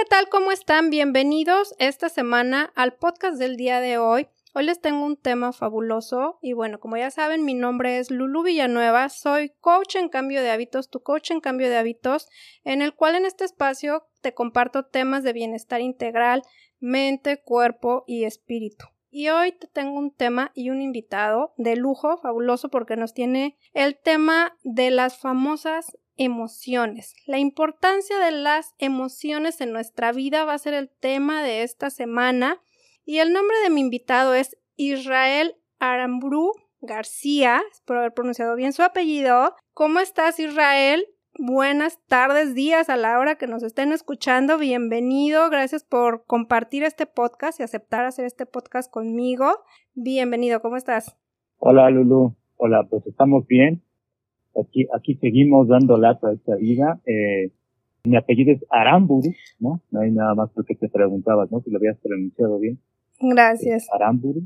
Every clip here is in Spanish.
¿qué tal? ¿Cómo están? Bienvenidos esta semana al podcast del día de hoy. Hoy les tengo un tema fabuloso y bueno, como ya saben, mi nombre es Lulu Villanueva, soy coach en cambio de hábitos, tu coach en cambio de hábitos, en el cual en este espacio te comparto temas de bienestar integral, mente, cuerpo y espíritu. Y hoy te tengo un tema y un invitado de lujo, fabuloso, porque nos tiene el tema de las famosas emociones. La importancia de las emociones en nuestra vida va a ser el tema de esta semana. Y el nombre de mi invitado es Israel Aramburu García, espero haber pronunciado bien su apellido. ¿Cómo estás, Israel? Buenas tardes, días a la hora que nos estén escuchando. Bienvenido. Gracias por compartir este podcast y aceptar hacer este podcast conmigo. Bienvenido. ¿Cómo estás? Hola, Lulu. Hola, pues estamos bien. Aquí, aquí seguimos dando lata a esta vida. Eh, mi apellido es Aramburu, ¿no? No hay nada más porque te preguntabas, ¿no? Si lo habías pronunciado bien. Gracias. Aramburu.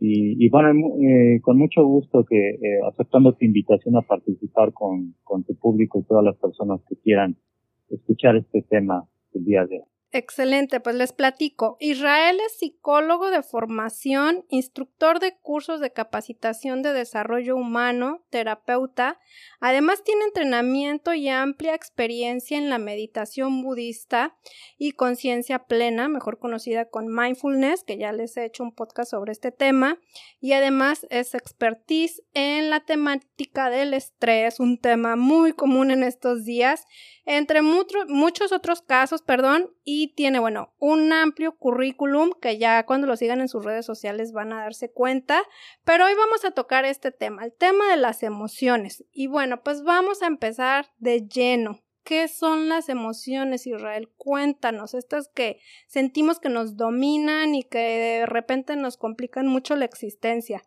Y, y bueno, eh, con mucho gusto que eh, aceptando tu invitación a participar con, con tu público y todas las personas que quieran escuchar este tema el día de hoy. Excelente, pues les platico. Israel es psicólogo de formación, instructor de cursos de capacitación de desarrollo humano, terapeuta. Además tiene entrenamiento y amplia experiencia en la meditación budista y conciencia plena, mejor conocida con mindfulness, que ya les he hecho un podcast sobre este tema. Y además es expertise en la temática del estrés, un tema muy común en estos días entre muchos otros casos, perdón, tiene, bueno, un amplio currículum que ya cuando lo sigan en sus redes sociales van a darse cuenta, pero hoy vamos a tocar este tema, el tema de las emociones. Y bueno, pues vamos a empezar de lleno. ¿Qué son las emociones, Israel? Cuéntanos, estas que sentimos que nos dominan y que de repente nos complican mucho la existencia.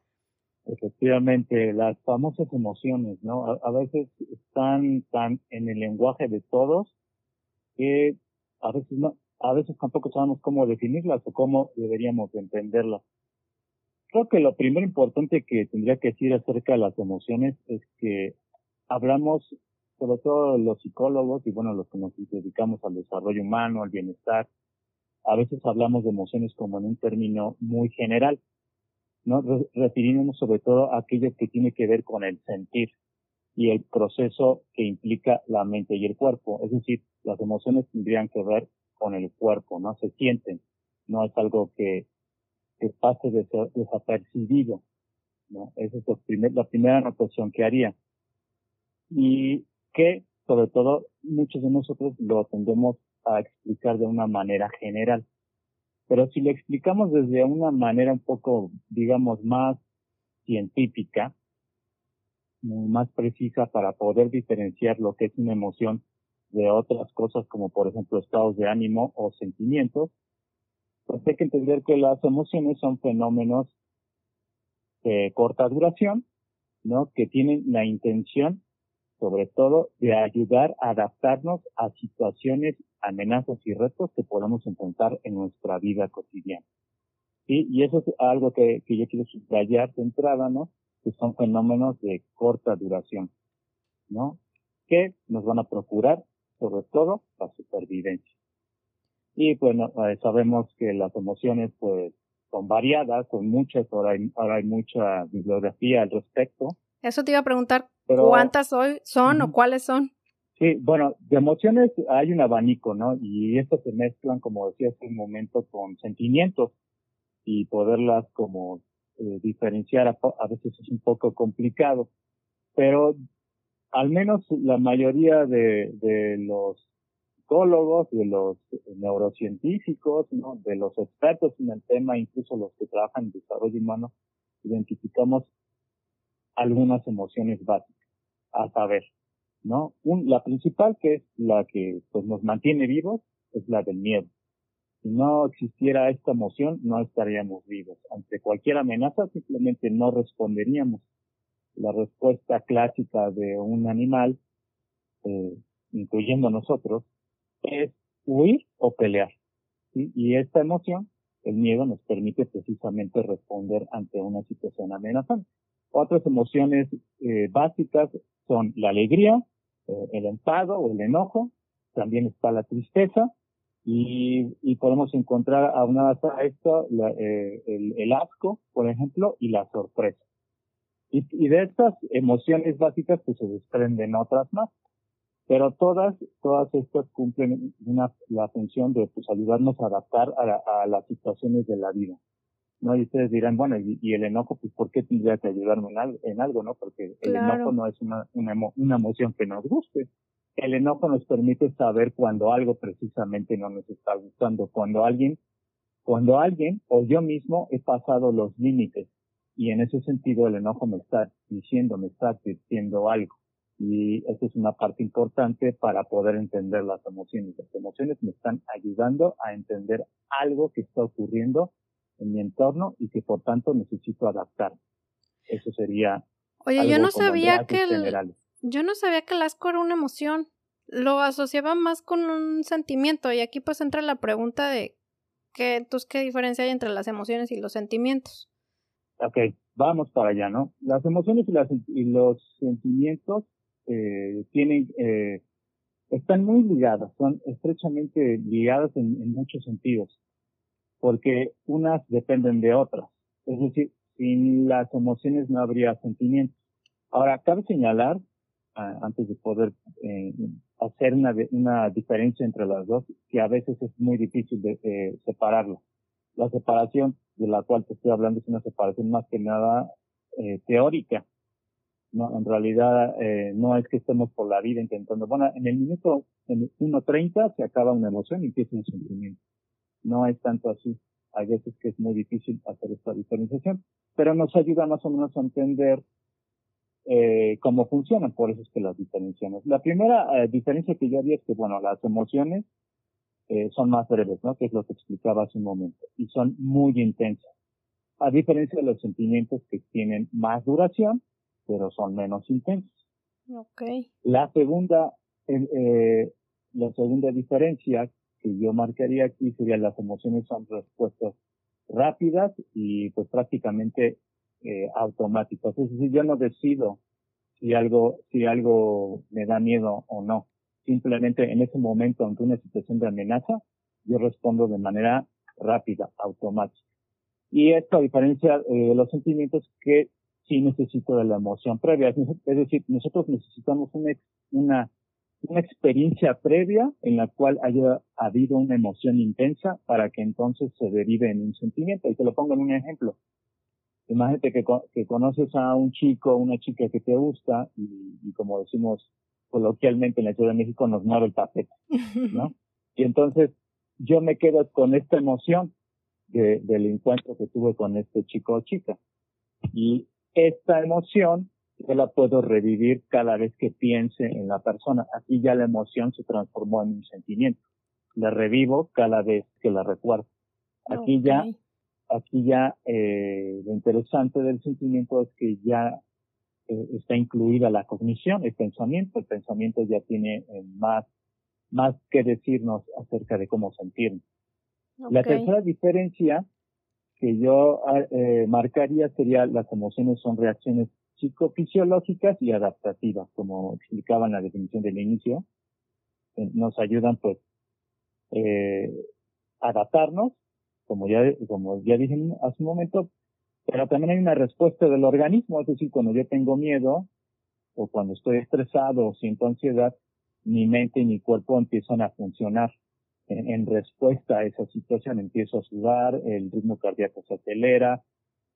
Efectivamente, las famosas emociones, ¿no? A, veces están tan en el lenguaje de todos que a veces no, a veces tampoco sabemos cómo definirlas o cómo deberíamos entenderlas. Creo que lo primero importante que tendría que decir acerca de las emociones es que hablamos, sobre todo los psicólogos y bueno, los que nos dedicamos al desarrollo humano, al bienestar, a veces hablamos de emociones como en un término muy general ¿no? refiriéndonos sobre todo a aquello que tiene que ver con el sentir y el proceso que implica la mente y el cuerpo. Es decir, las emociones tendrían que ver con el cuerpo, ¿no? Se sienten, no es algo que, que pase desapercibido, ¿no? Esa es la primera anotación que haría. Y que, sobre todo, muchos de nosotros lo tendemos a explicar de una manera general. Pero si lo explicamos desde una manera un poco, digamos, más científica, más precisa para poder diferenciar lo que es una emoción de otras cosas como por ejemplo estados de ánimo o sentimientos, pues hay que entender que las emociones son fenómenos de corta duración, ¿no? Que tienen la intención sobre todo de ayudar a adaptarnos a situaciones, amenazas y retos que podamos enfrentar en nuestra vida cotidiana. ¿Sí? Y eso es algo que, que yo quiero subrayar de entrada, ¿no? Que son fenómenos de corta duración, ¿no? Que nos van a procurar, sobre todo, la supervivencia. Y bueno, eh, sabemos que las emociones, pues, son variadas, son muchas, ahora hay, ahora hay mucha bibliografía al respecto. Eso te iba a preguntar, ¿Cuántas hoy son o cuáles son? Sí, bueno, de emociones hay un abanico, ¿no? Y estas se mezclan, como decía hace un momento, con sentimientos y poderlas como eh, diferenciar a, a, veces es un poco complicado. Pero al menos la mayoría de, de los psicólogos, de los neurocientíficos, ¿no? de los expertos en el tema, incluso los que trabajan en desarrollo humano, identificamos algunas emociones básicas a saber, ¿no? Un, la principal, que es la que pues, nos mantiene vivos, es la del miedo. Si no existiera esta emoción, no estaríamos vivos. Ante cualquier amenaza, simplemente no responderíamos. La respuesta clásica de un animal, eh, incluyendo nosotros, es huir o pelear. Y esta emoción, el miedo, nos permite precisamente responder ante una situación amenazante. Otras emociones eh, básicas son la alegría, eh, el enfado o el enojo, también está la tristeza Y, y podemos encontrar a esto eh, el, el, asco, por ejemplo, y la sorpresa. Y, y de estas emociones básicas pues se desprenden otras más. Pero todas, todas estas cumplen una, la función de pues, ayudarnos a adaptar a, a las situaciones de la vida. ¿no? Y ustedes dirán, bueno, y, el enojo, pues, ¿por qué tendría que ayudarme en, algo, no? Porque el enojo no es una, una, una emoción que nos guste. El enojo nos permite saber cuando algo precisamente no nos está gustando, cuando alguien, cuando alguien o yo mismo he pasado los límites. Y en ese sentido el enojo me está diciendo, me está diciendo algo. Y esa es una parte importante para poder entender las emociones. Las emociones me están ayudando a entender algo que está ocurriendo en mi entorno y que por tanto necesito adaptar. Eso sería. Oye, yo no sabía que el, yo no sabía que el asco era una emoción. Lo asociaba más con un sentimiento y aquí pues entra la pregunta de qué, entonces, qué diferencia hay entre las emociones y los sentimientos. Ok, vamos para allá, ¿no? Las emociones y, las, y los sentimientos eh, tienen, eh, están muy ligadas, son estrechamente ligadas en, muchos sentidos, porque unas dependen de otras. Es decir, sin las emociones no habría sentimientos. Ahora, cabe señalar, antes de poder eh, hacer una, una diferencia entre las dos, que a veces es muy difícil de eh, separarlo. La separación de la cual te estoy hablando es una separación más que nada eh, teórica, no, en realidad eh, no es que estemos por la vida intentando, bueno, en el minuto 1.30 se acaba una emoción y empieza un sentimiento. No es tanto así. Hay veces que es muy difícil hacer esta diferenciación, pero nos ayuda más o menos a entender eh, cómo funcionan, por eso es que las diferenciamos. La primera eh, diferencia que yo haría es que, bueno, las emociones eh, son más breves, ¿no? Que es lo que explicaba hace un momento, y son muy intensas. A diferencia de los sentimientos que tienen más duración pero son menos intensos. Okay. La segunda, eh, la segunda diferencia que yo marcaría aquí sería las emociones son respuestas rápidas y pues prácticamente eh, automáticas. Es decir, yo no decido si algo, si algo me da miedo o no. Simplemente en ese momento, ante una situación de amenaza, yo respondo de manera rápida, automática. Y esto a diferencia eh, de los sentimientos que sí necesito de la emoción previa. Es decir, nosotros necesitamos una, una, una experiencia previa en la cual haya habido una emoción intensa para que entonces se derive en un sentimiento. Y te lo pongo en un ejemplo. Imagínate que, que conoces a un chico, una chica que te gusta y como decimos coloquialmente en la Ciudad de México nos mueve el tapete, ¿no? y entonces yo me quedo con esta emoción de, del encuentro que tuve con este chico o chica. Y esta emoción yo la puedo revivir cada vez que piense en la persona. Aquí ya la emoción se transformó en un sentimiento. La revivo cada vez que la recuerdo. Aquí ya, aquí ya eh, lo interesante del sentimiento es que ya está incluida la cognición, el pensamiento. El pensamiento ya tiene eh, más, más que decirnos acerca de cómo sentirnos. La tercera diferencia que yo ah, eh, marcaría sería las emociones son reacciones psicofisiológicas y adaptativas, como explicaba en la definición del inicio. Eh, nos ayudan pues eh, adaptarnos, como ya, como ya dije hace un momento, pero también hay una respuesta del organismo, es decir, cuando yo tengo miedo o cuando estoy estresado o siento ansiedad, mi mente y mi cuerpo empiezan a funcionar en, respuesta a esa situación empiezo a sudar, el ritmo cardíaco se acelera.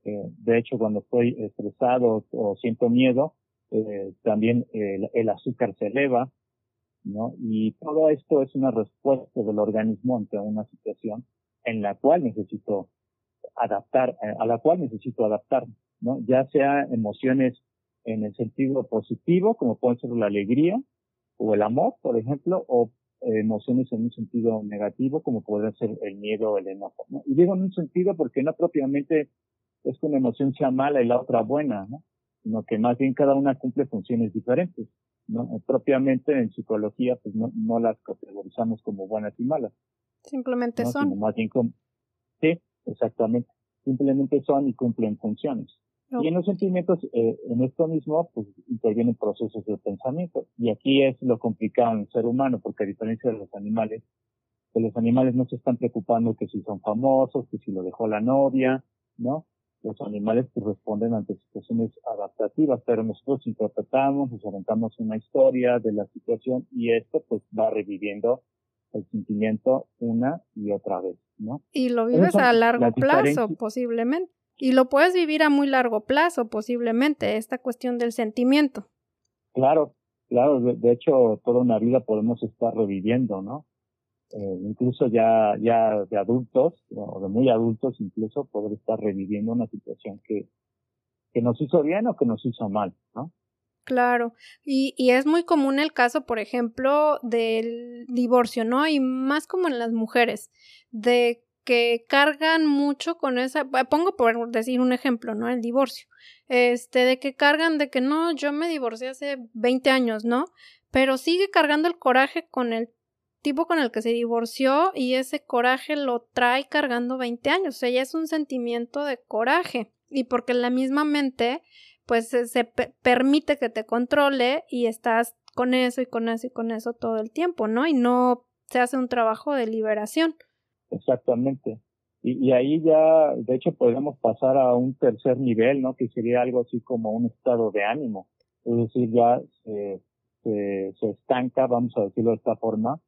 Eh, de hecho, cuando estoy estresado o siento miedo, eh, también el, azúcar se eleva, ¿no? Y todo esto es una respuesta del organismo ante una situación en la cual necesito adaptar, eh, a la cual necesito adaptar, ¿no? Ya sea emociones en el sentido positivo, como puede ser la alegría o el amor, por ejemplo, o emociones en un sentido negativo, como podría ser el miedo o el enojo. ¿no? Y digo en un sentido porque no propiamente es que una emoción sea mala y la otra buena, ¿no? sino que más bien cada una cumple funciones diferentes. ¿no? Propiamente en psicología, pues no, no las categorizamos como buenas y malas. Simplemente son. más bien como, exactamente. Simplemente son y cumplen funciones. Y en los sentimientos, eh, en esto mismo, pues intervienen procesos de pensamiento. Y aquí es lo complicado en el ser humano, porque a diferencia de los animales, que los animales no se están preocupando que si son famosos, que si lo dejó la novia, ¿no? Los animales pues, responden ante situaciones adaptativas, pero nosotros interpretamos, nos orientamos una historia de la situación y esto pues va reviviendo el sentimiento una y otra vez, ¿no? Y lo vives a largo plazo, posiblemente. Y lo puedes vivir a muy largo plazo, posiblemente, esta cuestión del sentimiento. Claro, claro, de, hecho, toda una vida podemos estar reviviendo, ¿no? Eh, incluso ya, ya de adultos, o de muy adultos incluso, poder estar reviviendo una situación que, que nos hizo bien o que nos hizo mal, ¿no? Claro, y, es muy común el caso, por ejemplo, del divorcio, ¿no? Y más como en las mujeres, de que cargan mucho con esa, pongo por decir un ejemplo, ¿no? El divorcio, este, de que cargan de que no, yo me divorcié hace 20 años, ¿no? Pero sigue cargando el coraje con el tipo con el que se divorció y ese coraje lo trae cargando 20 años, o sea, ya es un sentimiento de coraje y porque la misma mente pues se, permite que te controle y estás con eso y con eso y con eso todo el tiempo, ¿no? Y no se hace un trabajo de liberación. Exactamente. Y, y, ahí ya, de hecho, podemos pasar a un tercer nivel, ¿no? Que sería algo así como un estado de ánimo. Es decir, ya se, se, estanca, vamos a decirlo de esta forma,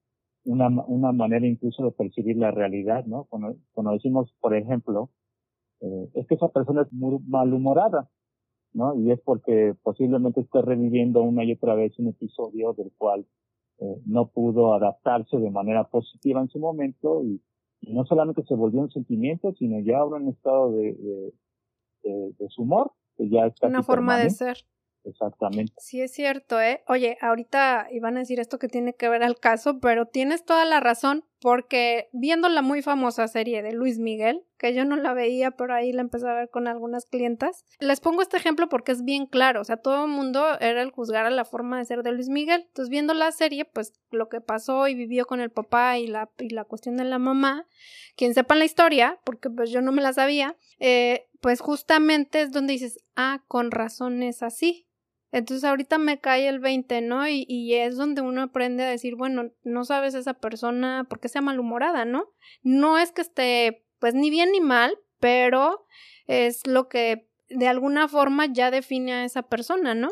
una, una manera incluso de percibir la realidad, ¿no? Cuando, cuando decimos, por ejemplo, eh, es que esa persona es muy malhumorada, ¿no? Y es porque posiblemente esté reviviendo una y otra vez un episodio del cual eh, no pudo adaptarse de manera positiva en su momento y y no solamente se volvió un sentimiento, sino ya ahora un estado de, de, de, su humor, que ya está. Una forma de ser. Exactamente. Sí, es cierto, ¿eh? Oye, ahorita iban a decir esto que tiene que ver al caso, pero tienes toda la razón, porque viendo la muy famosa serie de Luis Miguel, que yo no la veía, pero ahí la empecé a ver con algunas clientas, les pongo este ejemplo porque es bien claro, o sea, todo el mundo era el juzgar a la forma de ser de Luis Miguel. Entonces, viendo la serie, pues lo que pasó y vivió con el papá y la, y la cuestión de la mamá, quien sepa la historia, porque pues yo no me la sabía, eh, pues justamente es donde dices, ah, con razón es así. Entonces ahorita me cae el 20, ¿no? Y, y, es donde uno aprende a decir, bueno, no sabes esa persona por qué sea malhumorada, ¿no? No es que esté, pues, ni bien ni mal, pero es lo que de alguna forma ya define a esa persona, ¿no?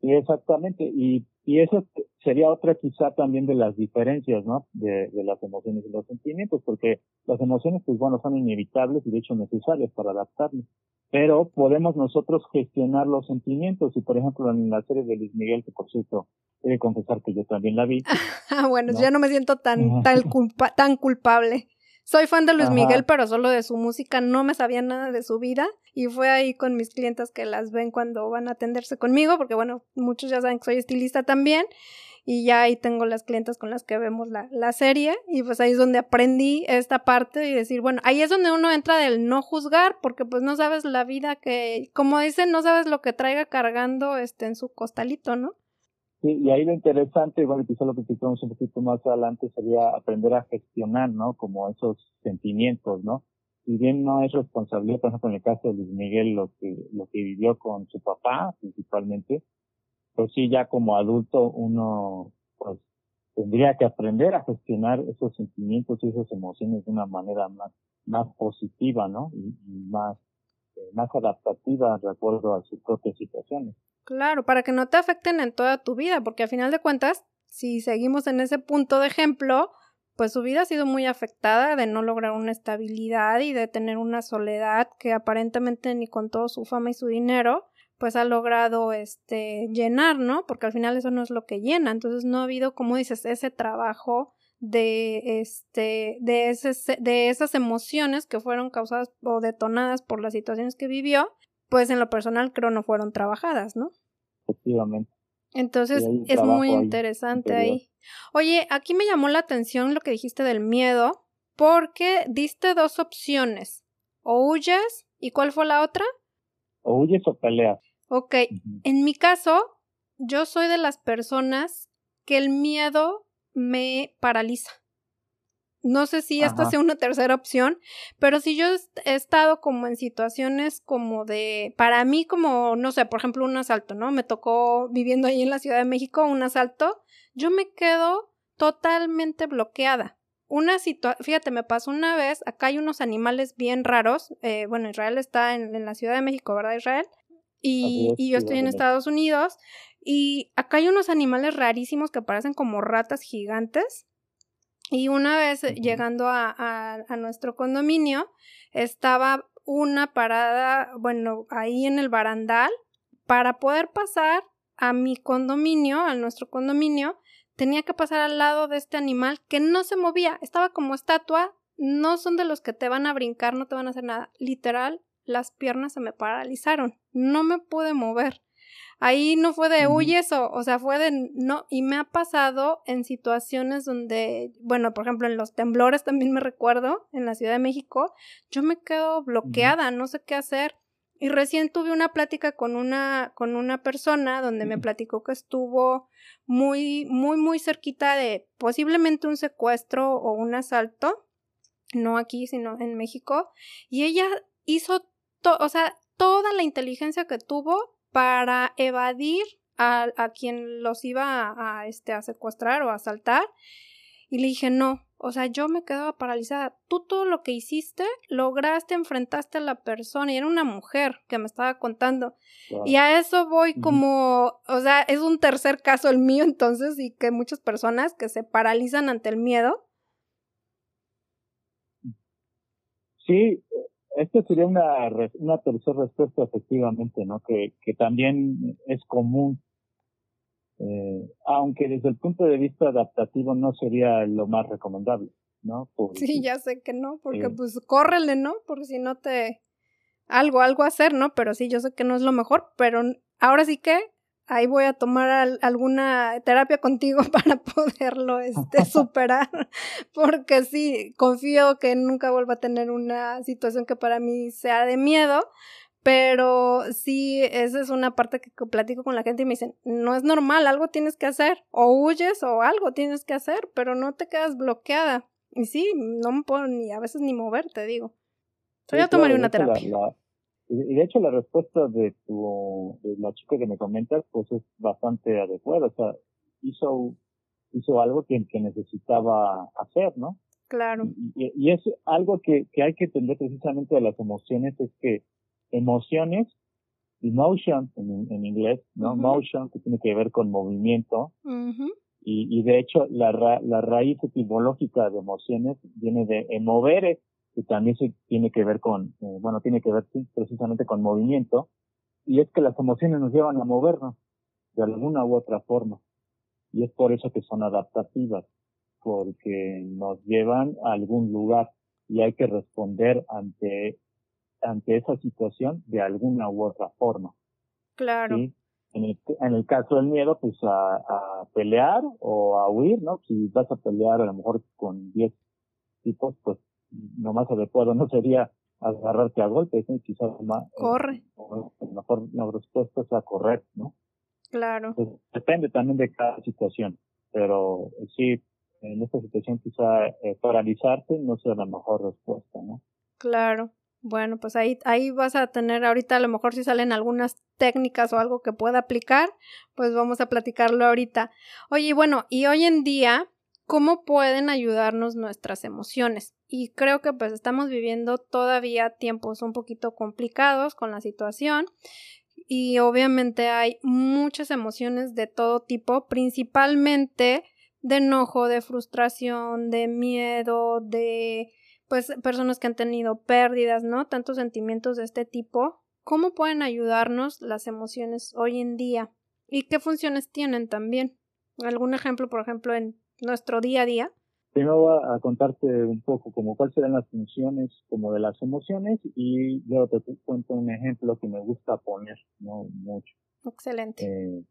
Exactamente. Y, y eso sería otra quizá también de las diferencias, ¿no? De, de las emociones y los sentimientos, porque las emociones, pues bueno, son inevitables y de hecho necesarias para adaptarnos pero podemos nosotros gestionar los sentimientos. Y por ejemplo, en la serie de Luis Miguel, que por cierto, he de confesar que yo también la vi. Ah, bueno, ya no me siento tan, tan, culpa tan culpable. Soy fan de Luis Miguel, pero solo de su música, no me sabía nada de su vida. Y fue ahí con mis clientes que las ven cuando van a atenderse conmigo, porque bueno, muchos ya saben que soy estilista también y ya ahí tengo las clientas con las que vemos la, la serie y pues ahí es donde aprendí esta parte y decir, bueno, ahí es donde uno entra del no juzgar porque pues no sabes la vida que, como dicen, no sabes lo que traiga cargando este en su costalito, ¿no? Sí, y ahí lo interesante, bueno, quizá lo que quitamos un poquito más adelante sería aprender a gestionar, ¿no? Como esos sentimientos, ¿no? Si bien no es responsabilidad, por ejemplo, en el caso de Luis Miguel, lo que, lo que vivió con su papá, principalmente, pues sí, ya como adulto uno pues tendría que aprender a gestionar esos sentimientos y esas emociones de una manera más, más positiva, ¿no? Y, más, eh, más adaptativa de acuerdo a sus propias situaciones. Claro, para que no te afecten en toda tu vida, porque a final de cuentas, si seguimos en ese punto de ejemplo, pues su vida ha sido muy afectada de no lograr una estabilidad y de tener una soledad que aparentemente ni con todo su fama y su dinero pues ha logrado este llenar, ¿no? Porque al final eso no es lo que llena, entonces no ha habido, como dices, ese trabajo de este de ese, de esas emociones que fueron causadas o detonadas por las situaciones que vivió, pues en lo personal creo no fueron trabajadas, ¿no? Efectivamente. Entonces es muy interesante ahí. Oye, aquí me llamó la atención lo que dijiste del miedo, porque diste dos opciones, o huyes, ¿y cuál fue la otra? o huyes o peleas. Ok, en mi caso, yo soy de las personas que el miedo me paraliza. No sé si esta sea una tercera opción, pero si yo he estado como en situaciones como de, para mí como, no sé, por ejemplo, un asalto, ¿no? Me tocó viviendo ahí en la Ciudad de México un asalto, yo me quedo totalmente bloqueada una situación, fíjate, me pasó una vez, acá hay unos animales bien raros, eh, bueno, Israel está en, en, la Ciudad de México, ¿verdad, Israel? Y, y yo estoy en Estados Unidos y acá hay unos animales rarísimos que parecen como ratas gigantes. Y una vez llegando a, a, nuestro condominio, estaba una parada, bueno, ahí en el barandal. Para poder pasar a mi condominio, a nuestro condominio, tenía que pasar al lado de este animal que no se movía, estaba como estatua, no son de los que te van a brincar, no te van a hacer nada. Literal, las piernas se me paralizaron, no me pude mover. Ahí no fue de huyes o, o sea, fue de no, y me ha pasado en situaciones donde, bueno, por ejemplo, en los temblores también me recuerdo, en la Ciudad de México, yo me quedo bloqueada, no sé qué hacer. Y recién tuve una plática con una, con una persona donde me platicó que estuvo muy, muy, muy cerquita de posiblemente un secuestro o un asalto, no aquí, sino en México, y ella hizo, o sea, toda la inteligencia que tuvo para evadir a, a quien los iba a, este, a secuestrar o a asaltar. Y le dije, no, o sea, yo me quedaba paralizada. Tú todo lo que hiciste, lograste, enfrentaste a la persona y era una mujer que me estaba contando. Y a eso voy como, o sea, es un tercer caso el mío entonces y que muchas personas que se paralizan ante el miedo. Sí, esta sería una, una tercera respuesta, efectivamente, ¿no? Que, que también es común, eh, aunque desde el punto de vista adaptativo no sería lo más recomendable, ¿no? sí, ya sé que no, porque eh, pues córrele, ¿no? Porque si no te... Algo, algo hacer, ¿no? Pero sí, yo sé que no es lo mejor, pero ahora sí que ahí voy a tomar alguna terapia contigo para poderlo este, superar, porque sí, confío que nunca vuelva a tener una situación que para mí sea de miedo, pero sí, esa es una parte que platico con la gente y me dicen, no es normal, algo tienes que hacer, o huyes o algo tienes que hacer, pero no te quedas bloqueada. Y sí, no me puedo ni a veces ni mover, te digo. Yo a tomar una terapia. Y de hecho la respuesta de tu, de la chica que me comentas, pues es bastante adecuada. O sea, hizo, hizo algo que, que necesitaba hacer, ¿no? Claro. Y, y, es algo que, que hay que entender precisamente de las emociones, es que emociones, emotion en, en inglés, ¿no? Motion, que tiene que ver con movimiento. y, y de hecho la, ra, la raíz etimológica de emociones viene de emovere, que también se tiene que ver con, eh, bueno, tiene que ver precisamente con movimiento, y es que las emociones nos llevan a movernos de alguna u otra forma. Y es por eso que son adaptativas, porque nos llevan a algún lugar y hay que responder ante, ante esa situación de alguna u otra forma. Claro. En, el, en el caso del miedo, pues a, a pelear o a huir, ¿no? Si vas a pelear a lo mejor con 10 tipos, pues lo más adecuado no sería agarrarte a golpes, quizás más. Corre. a lo mejor la respuesta sea correr, ¿no? Claro. Pues, depende también de cada situación, pero sí, en esta situación quizá eh, paralizarte no sea la mejor respuesta, ¿no? Claro. Bueno, pues ahí, ahí vas a tener ahorita, a lo mejor si salen algunas técnicas o algo que pueda aplicar, pues vamos a platicarlo ahorita. Oye, bueno, y hoy en día, ¿cómo pueden ayudarnos nuestras emociones? y creo que pues estamos viviendo todavía tiempos un poquito complicados con la situación y obviamente hay muchas emociones de todo tipo, principalmente de enojo, de frustración, de miedo, de pues personas que han tenido pérdidas, ¿no? Tantos sentimientos de este tipo. ¿Cómo pueden ayudarnos las emociones hoy en día? ¿Y qué funciones tienen también? ¿Algún ejemplo, por ejemplo, en nuestro día a día? Primero voy a contarte un poco como cuáles serán las funciones como de las emociones y luego te cuento un ejemplo que me gusta poner, no mucho. Excelente. Eh,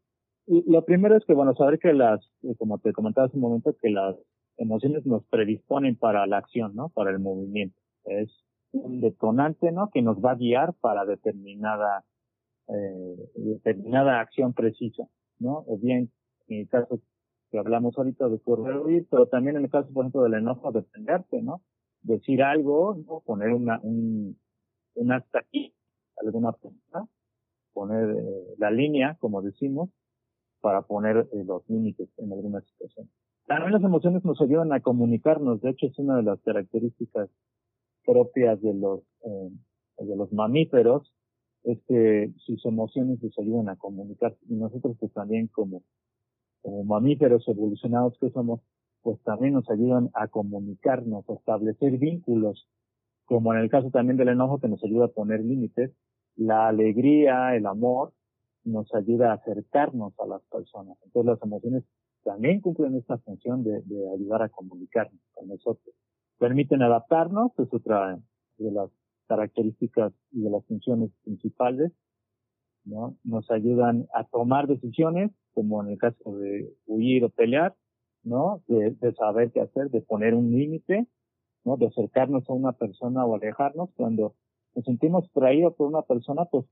y lo primero es que, bueno, saber que las, eh, como te comentaba hace un momento, que las emociones nos predisponen para la acción, ¿no? Para el movimiento. Es un detonante, ¿no? Que nos va a guiar para determinada, eh, determinada acción precisa, ¿no? O bien, en el caso que hablamos ahorita de correr pero también en el caso, por ejemplo, del enojo, defenderte, ¿no? Decir algo, ¿no? Poner una, un, un aquí, alguna pregunta, poner eh, la línea, como decimos, para poner eh, los límites en alguna situación. También las emociones nos ayudan a comunicarnos. De hecho, es una de las características propias de los, eh, de los mamíferos, es que sus emociones les ayudan a comunicar. Y nosotros pues también como, como mamíferos evolucionados que somos, pues también nos ayudan a comunicarnos, a establecer vínculos, como en el caso también del enojo que nos ayuda a poner límites, la alegría, el amor, nos ayuda a acercarnos a las personas. Entonces las emociones también cumplen esta función de, de ayudar a comunicarnos con nosotros. Permiten adaptarnos, es otra de las características y de las funciones principales, ¿no? Nos ayudan a tomar decisiones, como en el caso de huir o pelear, ¿no? De, de saber qué hacer, de poner un límite, ¿no? De acercarnos a una persona o alejarnos. Cuando nos sentimos traídos por una persona, pues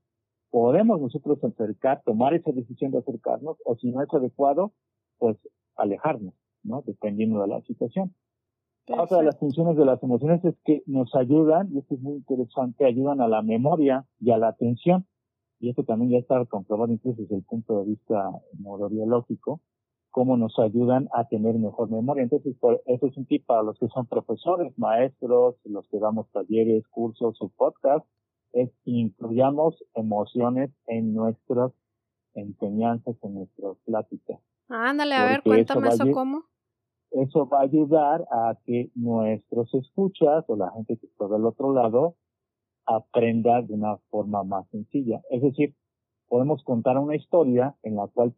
podemos nosotros acercar, tomar esa decisión de acercarnos, o si no es adecuado, pues alejarnos, ¿no? Dependiendo de la situación. Otra de las funciones de las emociones es que nos ayudan, y esto es muy interesante, ayudan a la memoria y a la atención. Y esto también ya está comprobado incluso desde el punto de vista neurobiológico, cómo nos ayudan a tener mejor memoria. Entonces, eso es un tip para los que son profesores, maestros, los que damos talleres, cursos o podcasts, es incluyamos emociones en nuestras enseñanzas, en nuestras pláticas. Ándale, a ver, cuéntame eso cómo eso va a ayudar a que nuestros escuchas o la gente que está del otro lado aprenda de una forma más sencilla. Es decir, podemos contar una historia en la cual,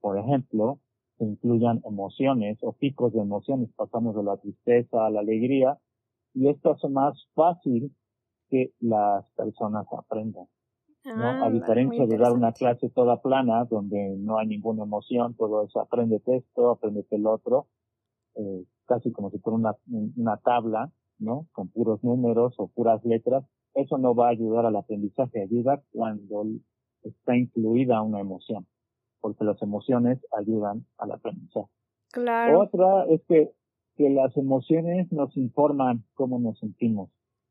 por ejemplo, se incluyan emociones o picos de emociones. Pasamos de la tristeza a la alegría y esto hace más fácil que las personas aprendan. ¿no? a ah, diferencia de dar una clase toda plana donde no hay ninguna emoción, todo eso, aprende esto, aprende el otro, eh, casi como si fuera una, una tabla, ¿no? Con puros números o puras letras, eso no va a ayudar al aprendizaje, ayuda cuando está incluida una emoción, porque las emociones ayudan al aprendizaje. Claro. Otra es que, que las emociones nos informan cómo nos sentimos.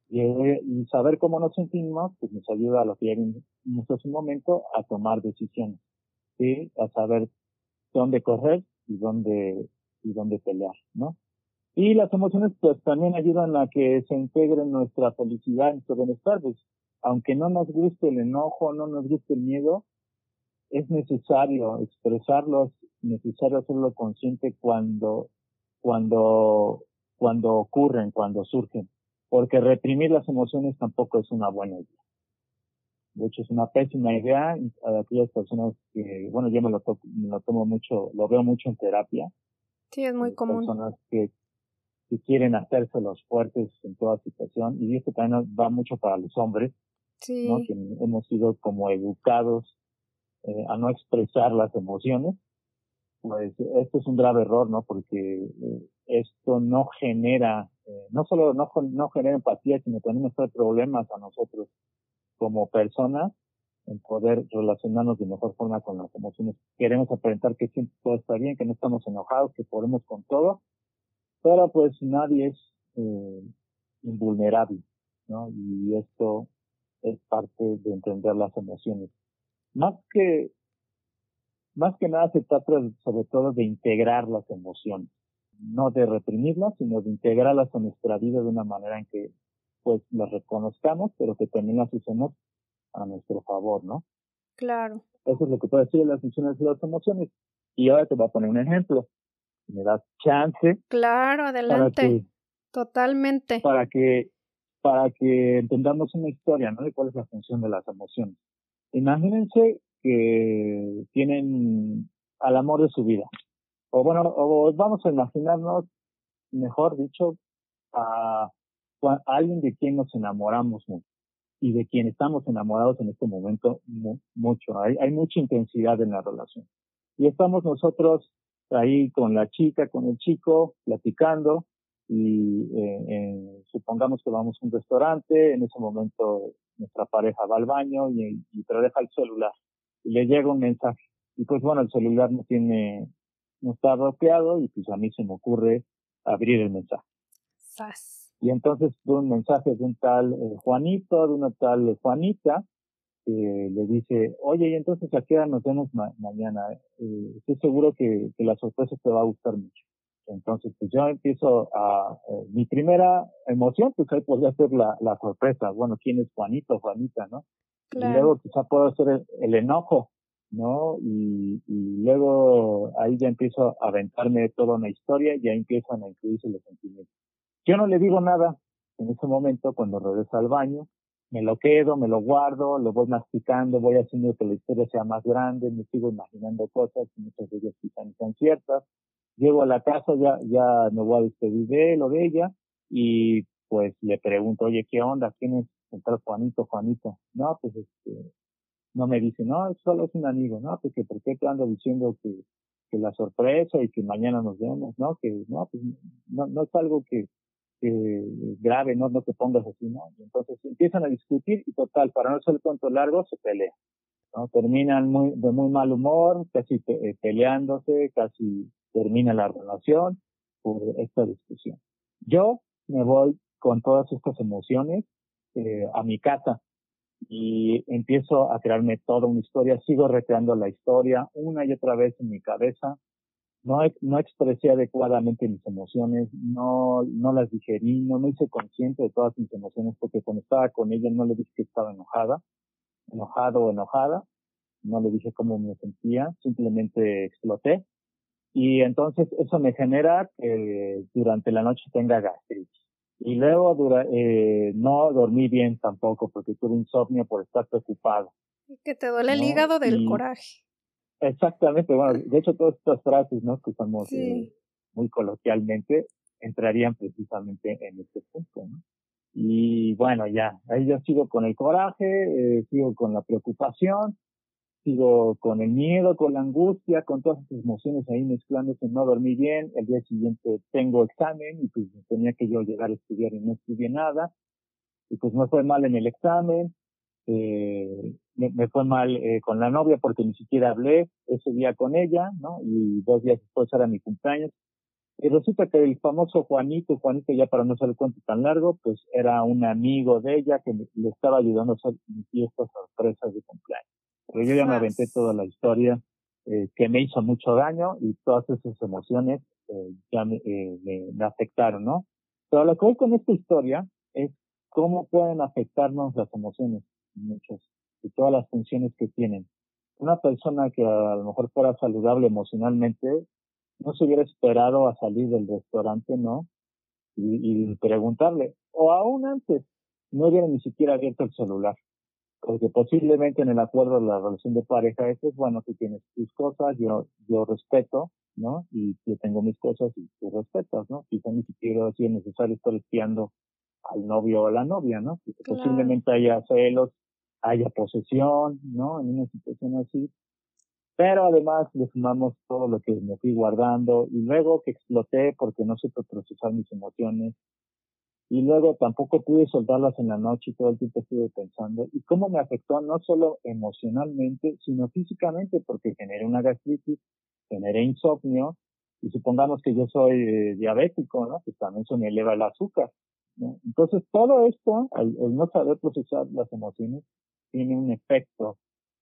Y, y, saber cómo nos sentimos, pues nos ayuda a lo que ya vimos hace un momento, a tomar decisiones, ¿sí? A saber dónde correr y dónde y dónde pelear, ¿no? Y las emociones pues también ayudan a que se integre nuestra felicidad, nuestro bienestar, pues aunque no nos guste el enojo, no nos guste el miedo, es necesario expresarlo, es necesario hacerlo consciente cuando, cuando, cuando ocurren, cuando surgen, porque reprimir las emociones tampoco es una buena idea. De hecho, es una pésima idea a aquellas personas que, bueno, yo me lo, me lo tomo mucho, lo veo mucho en terapia, Sí, es muy común. Personas que, que quieren hacerse los fuertes en toda situación. Y esto también va mucho para los hombres, sí. ¿no? Que hemos sido como educados eh, a no expresar las emociones. Pues esto es un grave error, ¿no? Porque eh, esto no genera, eh, no solo no, no genera empatía, sino también nos trae problemas a nosotros como personas en poder relacionarnos de mejor forma con las emociones. Queremos aparentar que siempre todo está bien, que no estamos enojados, que podemos con todo, pero pues nadie es eh, invulnerable, ¿no? Y esto es parte de entender las emociones. Más que, más que nada se trata sobre todo de integrar las emociones, no de reprimirlas, sino de integrarlas en nuestra vida de una manera en que pues las reconozcamos, pero que también las usemos a nuestro favor, ¿no? Claro. Eso es lo que puede decir las funciones de las emociones. Y ahora te voy a poner un ejemplo. Me das chance. Claro, adelante. Totalmente. Para que, para que entendamos una historia, ¿no? De cuál es la función de las emociones. Imagínense que tienen al amor de su vida. O bueno, o vamos a imaginarnos, mejor dicho, a, a alguien de quien nos enamoramos mucho y de quien estamos enamorados en este momento mucho. Hay, hay mucha intensidad en la relación. Y estamos nosotros ahí con la chica, con el chico, platicando y eh, supongamos que vamos a un restaurante, en ese momento nuestra pareja va al baño y, y pero deja el celular y le llega un mensaje. Y pues bueno, el celular no tiene, no está bloqueado y pues a mí se me ocurre abrir el mensaje. Y entonces un mensaje de un tal eh, Juanito, de una tal Juanita, que le dice, oye, y entonces a qué hora nos vemos mañana. Eh, estoy seguro que, que, la sorpresa te va a gustar mucho. Entonces, pues yo empiezo a, eh, mi primera emoción, pues ahí podría ser la, la sorpresa. Bueno, ¿quién es Juanito, Juanita, no? Y luego quizá puedo ser el, enojo, ¿no? Y, y, luego ahí ya empiezo a aventarme toda una historia y ya empiezan a incluirse los sentimientos. Yo no le digo nada en ese momento cuando regreso al baño, me lo quedo, me lo guardo, lo voy masticando, voy haciendo que la historia sea más grande, me sigo imaginando cosas, muchas de ellas quizá no sean ciertas. Llego a la casa, ya, ya me voy a despedir de él o de ella y pues le pregunto, oye, ¿qué onda? ¿Quién es el Juanito, Juanito? No, pues este, no me dice, no, solo es un amigo, no, pues que por qué te ando diciendo que, que la sorpresa y que mañana nos vemos, no, que no, pues no, no es algo que, grave, no, no te pongas así, ¿no? entonces empiezan a discutir y total, para no ser cuento largo, se pelean. Terminan de muy mal humor, casi eh, peleándose, casi termina la relación por esta discusión. Yo me voy con todas estas emociones eh, a mi casa y empiezo a crearme toda una historia, sigo recreando la historia una y otra vez en mi cabeza, no, no expresé adecuadamente mis emociones, no, no las digerí, no me hice consciente de todas mis emociones porque cuando estaba con ella no le dije que estaba enojada, enojado o enojada, no le dije cómo me sentía, simplemente exploté. Y entonces eso me genera que durante la noche tenga gastritis. Y luego dura, eh, no dormí bien tampoco porque tuve insomnio por estar preocupado. Y que te duele el hígado del coraje. Exactamente, bueno, de hecho todas estas frases, ¿no? Que usamos eh, muy coloquialmente, entrarían precisamente en este punto, ¿no? Y bueno, ya, ahí yo sigo con el coraje, eh, sigo con la preocupación, sigo con el miedo, con la angustia, con todas esas emociones ahí mezclándose, no dormí bien, el día siguiente tengo examen y pues tenía que yo llegar a estudiar y no estudié nada, y pues no fue mal en el examen, eh, me, fue mal eh, con la novia porque ni siquiera hablé ese día con ella, ¿no? Y dos días después era mi cumpleaños. Y resulta que el famoso Juanito, Juanito ya para no hacer el cuento tan largo, pues era un amigo de ella que le estaba ayudando a hacer mis fiestas sorpresas de cumpleaños. Pero yo ya me aventé toda la historia eh, que me hizo mucho daño y todas esas emociones eh, ya me, eh, me, afectaron, ¿no? Pero lo que voy con esta historia es cómo pueden afectarnos las emociones muchos y todas las funciones que tienen. Una persona que a lo mejor fuera saludable emocionalmente no se hubiera esperado a salir del restaurante, ¿no? Y, y preguntarle, o aún antes, no hubiera ni siquiera abierto el celular. Porque posiblemente en el acuerdo de la relación de pareja es, bueno, tú tienes tus cosas, yo, yo respeto, ¿no? Y yo tengo mis cosas y tú respetas, ¿no? Quizá ni siquiera si es necesario estar espiando al novio o a la novia, ¿no? Posiblemente haya celos haya posesión, ¿no? En una situación así. Pero además le sumamos todo lo que me fui guardando y luego que exploté porque no supe procesar mis emociones y luego tampoco pude soltarlas en la noche y todo el tiempo estuve pensando y cómo me afectó no solo emocionalmente sino físicamente porque generé una gastritis, generé insomnio y supongamos que yo soy eh, diabético, ¿no? Pues también se me eleva el azúcar. ¿no? Entonces todo esto, el no saber procesar las emociones, tiene un efecto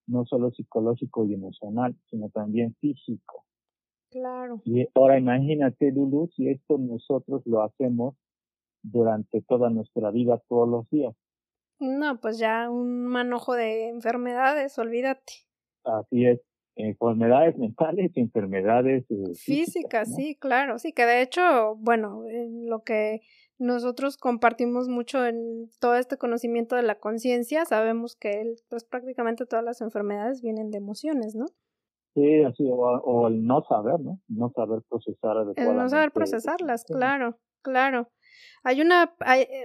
no solo psicológico y emocional, sino también físico. Claro. Y ahora imagínate, Lulu, si esto nosotros lo hacemos durante toda nuestra vida, todos los días. No, pues ya un manojo de enfermedades, olvídate. Así es, enfermedades mentales enfermedades eh, físicas. sí, claro, sí, que de hecho, bueno, lo que nosotros compartimos mucho en todo este conocimiento de la conciencia, sabemos que pues prácticamente todas las enfermedades vienen de emociones, ¿no? Sí, así, o, el no saber, ¿no? No saber procesar adecuadamente. El no saber procesarlas, claro, claro. Hay una,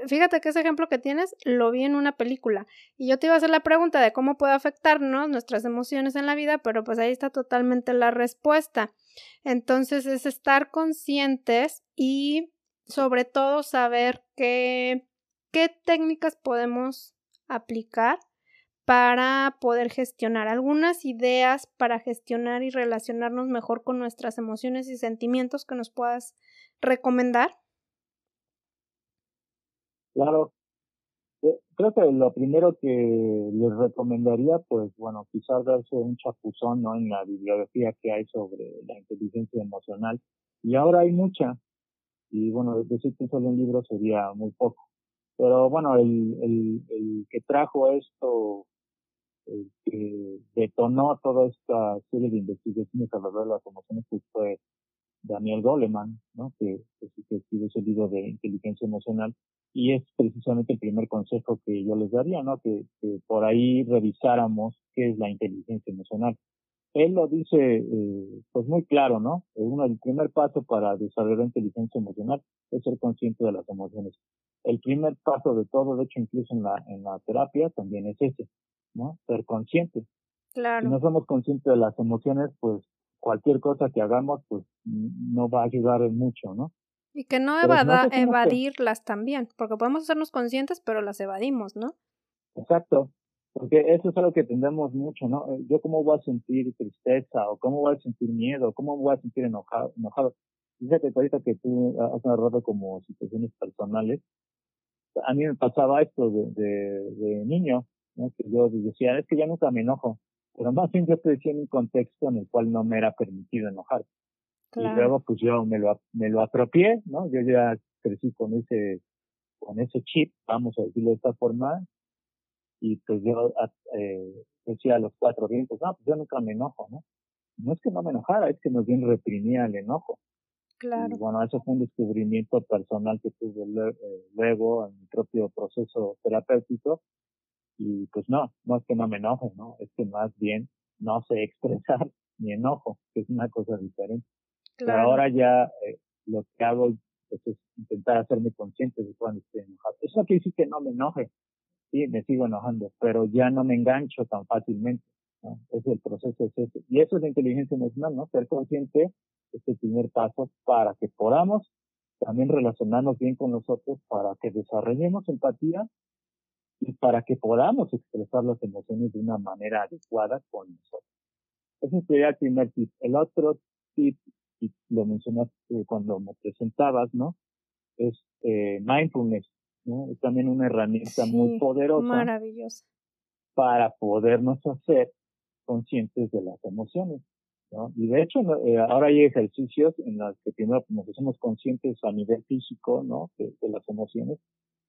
fíjate que ese ejemplo que tienes lo vi en una película y yo te iba a hacer la pregunta de cómo puede afectarnos nuestras emociones en la vida, pero pues ahí está totalmente la respuesta. Entonces es estar conscientes y sobre todo saber qué, qué técnicas podemos aplicar para poder gestionar algunas ideas para gestionar y relacionarnos mejor con nuestras emociones y sentimientos que nos puedas recomendar. Claro. Eh, creo que lo primero que les recomendaría, pues bueno, quizás darse un chapuzón, ¿no? En la bibliografía que hay sobre la inteligencia emocional. Y ahora hay mucha. Y bueno, decir que solo un libro sería muy poco. Pero bueno, el, el, el que trajo esto, el que detonó toda esta serie de investigaciones alrededor de las emociones, pues fue Daniel Goleman, ¿no? Que, que, ese libro de inteligencia emocional y es precisamente el primer consejo que yo les daría, ¿no? Que, por ahí revisáramos qué es la inteligencia emocional. Él lo dice, eh, pues muy claro, ¿no? Uno, el primer paso para desarrollar inteligencia emocional es ser consciente de las emociones. El primer paso de todo, de hecho, incluso en la, en la terapia, también es ese, ¿no? Ser consciente. Claro. Si no somos conscientes de las emociones, pues cualquier cosa que hagamos, pues no va a ayudar mucho, ¿no? Y que no evada, evadirlas también, porque podemos hacernos conscientes, pero las evadimos, ¿no? Exacto, porque eso es algo que tendemos mucho, ¿no? Eh, yo cómo voy a sentir tristeza, o cómo voy a sentir miedo, cómo voy a sentir enojado. enojado. Fíjate ahorita que tú has narrado como situaciones personales. A mí me pasaba esto de, de, de niño, ¿no? que yo decía, es que ya nunca me enojo, pero más bien yo crecí en un contexto en el cual no me era permitido enojar. Y luego pues yo me lo, me lo apropié, ¿no? Yo ya crecí con ese, con ese chip, vamos a decirlo de esta forma, y pues yo eh, decía a los cuatro vientos, no, pues yo nunca me enojo, ¿no? No es que no me enojara, es que nos bien reprimía el enojo. Claro. Y bueno, eso fue un descubrimiento personal que tuve eh, luego en mi propio proceso terapéutico. Y pues no, no es que no me enoje, ¿no? Es que más bien no sé expresar mi enojo, que es una cosa diferente. Pero ahora ya eh, lo que hago pues, es intentar hacerme consciente de cuando estoy enojado. Eso no quiere decir que no me enoje, sí, me sigo enojando, pero ya no me engancho tan fácilmente. ¿no? Es el proceso es ese. Y eso es la inteligencia emocional, ¿no? Ser consciente es el primer paso para que podamos también relacionarnos bien con nosotros, para que desarrollemos empatía y para que podamos expresar las emociones de una manera adecuada con nosotros. Ese sería el primer tip. El otro tip y lo mencionaste cuando me presentabas, ¿no? Es eh, mindfulness, ¿no? Es también una herramienta muy poderosa. Maravillosa. Para podernos hacer conscientes de las emociones, ¿no? Y de hecho, eh, ahora hay ejercicios en los que primero nos hacemos conscientes a nivel físico, ¿no? De, de las emociones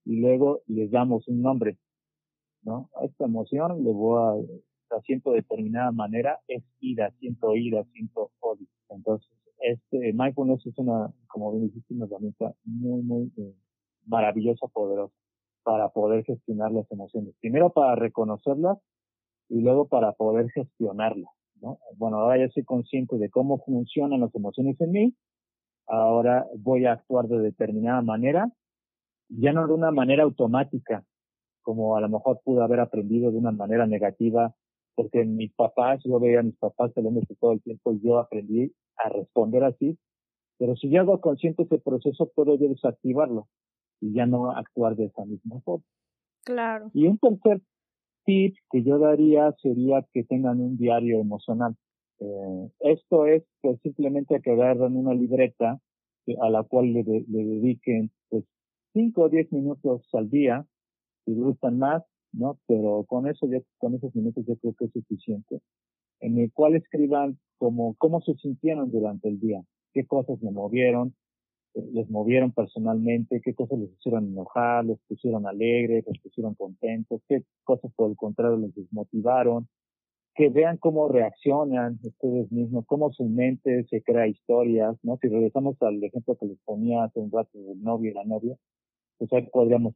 y luego les damos un nombre, ¿no? A esta emoción le voy a, la siento de determinada manera, es ira, siento ira, siento odio. Entonces, este mindfulness es una, como bien dijiste, una herramienta muy, muy eh, maravillosa, poderosa para poder gestionar las emociones. Primero para reconocerlas y luego para poder gestionarlas, ¿no? Bueno, ahora ya soy consciente de cómo funcionan las emociones en mí. Ahora voy a actuar de determinada manera, ya no de una manera automática, como a lo mejor pude haber aprendido de una manera negativa, porque mis papás, yo veía a mis papás saliendo todo el tiempo y yo aprendí a responder así, pero si yo hago consciente ese proceso, puedo yo desactivarlo y ya no actuar de esa misma forma. Claro. Y un tercer tip que yo daría sería que tengan un diario emocional. Eh, esto es pues simplemente que agarren una libreta a la cual le, le dediquen pues 5 o 10 minutos al día, si gustan más, ¿no? Pero con eso, ya, con esos minutos yo creo que es suficiente en el cual escriban como cómo se sintieron durante el día, qué cosas me movieron, eh, les movieron personalmente, qué cosas les hicieron enojar, les pusieron alegres, les pusieron contentos, qué cosas por el contrario les desmotivaron, que vean cómo reaccionan ustedes mismos, cómo su mente se crea historias, ¿no? Si regresamos al ejemplo que les ponía hace un rato del novio y la novia, pues ahí podríamos,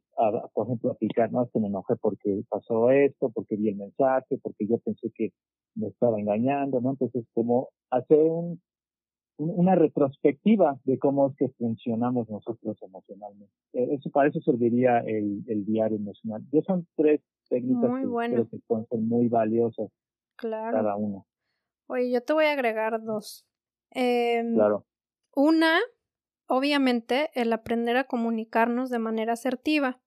por ejemplo, aplicar, ¿no? que me enojé porque pasó esto, porque vi el mensaje, porque yo pensé que me estaba engañando, ¿no? Entonces, como hacer un, una retrospectiva de cómo es que funcionamos nosotros emocionalmente. E, eso para eso serviría el, el diario emocional. Ya son tres técnicas que creo que pueden ser muy valiosas claro. cada una. Oye, yo te voy a agregar dos. Eh, claro. Una obviamente el aprender a comunicarnos de manera asertiva,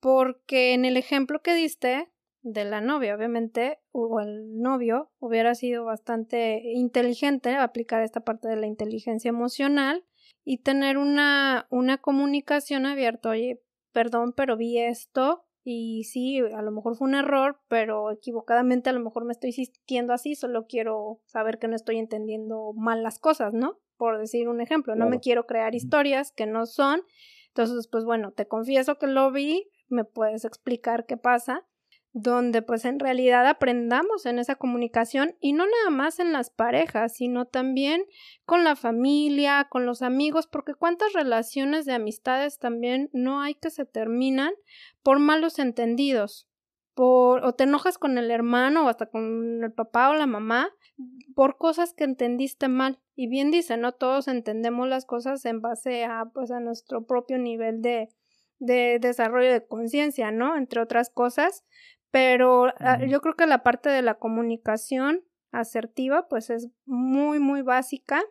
porque en el ejemplo que diste de la novia, obviamente, o el novio hubiera sido bastante inteligente aplicar esta parte de la inteligencia emocional y tener una, una comunicación abierta, oye, perdón, pero vi esto, y sí, a lo mejor fue un error, pero equivocadamente a lo mejor me estoy sintiendo así, solo quiero saber que no estoy entendiendo mal las cosas, ¿no? Por decir un ejemplo, no me quiero crear historias que no son. Entonces, pues bueno, te confieso que lo vi, me puedes explicar qué pasa donde pues en realidad aprendamos en esa comunicación y no nada más en las parejas, sino también con la familia, con los amigos, porque cuántas relaciones de amistades también no hay que se terminan por malos entendidos, por o te enojas con el hermano o hasta con el papá o la mamá por cosas que entendiste mal. Y bien dice, no todos entendemos las cosas en base a pues a nuestro propio nivel de de desarrollo de conciencia, ¿no? Entre otras cosas, pero ah, yo creo que la parte de la comunicación asertiva pues es muy muy básica.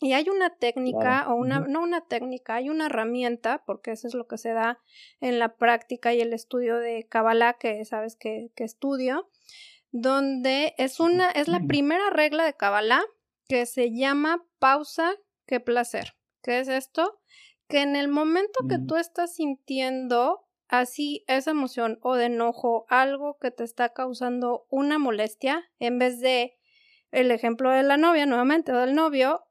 Y hay una técnica o una no una técnica, hay una herramienta porque eso es lo que se da en la práctica y el estudio de Kabbalah que sabes que, que estudio donde es una es la primera regla de Kabbalah que se llama pausa que placer. ¿Qué es esto? Que en el momento que tú estás sintiendo así esa emoción o de enojo, algo que te está causando una molestia, en vez de el ejemplo de la novia nuevamente o del novio,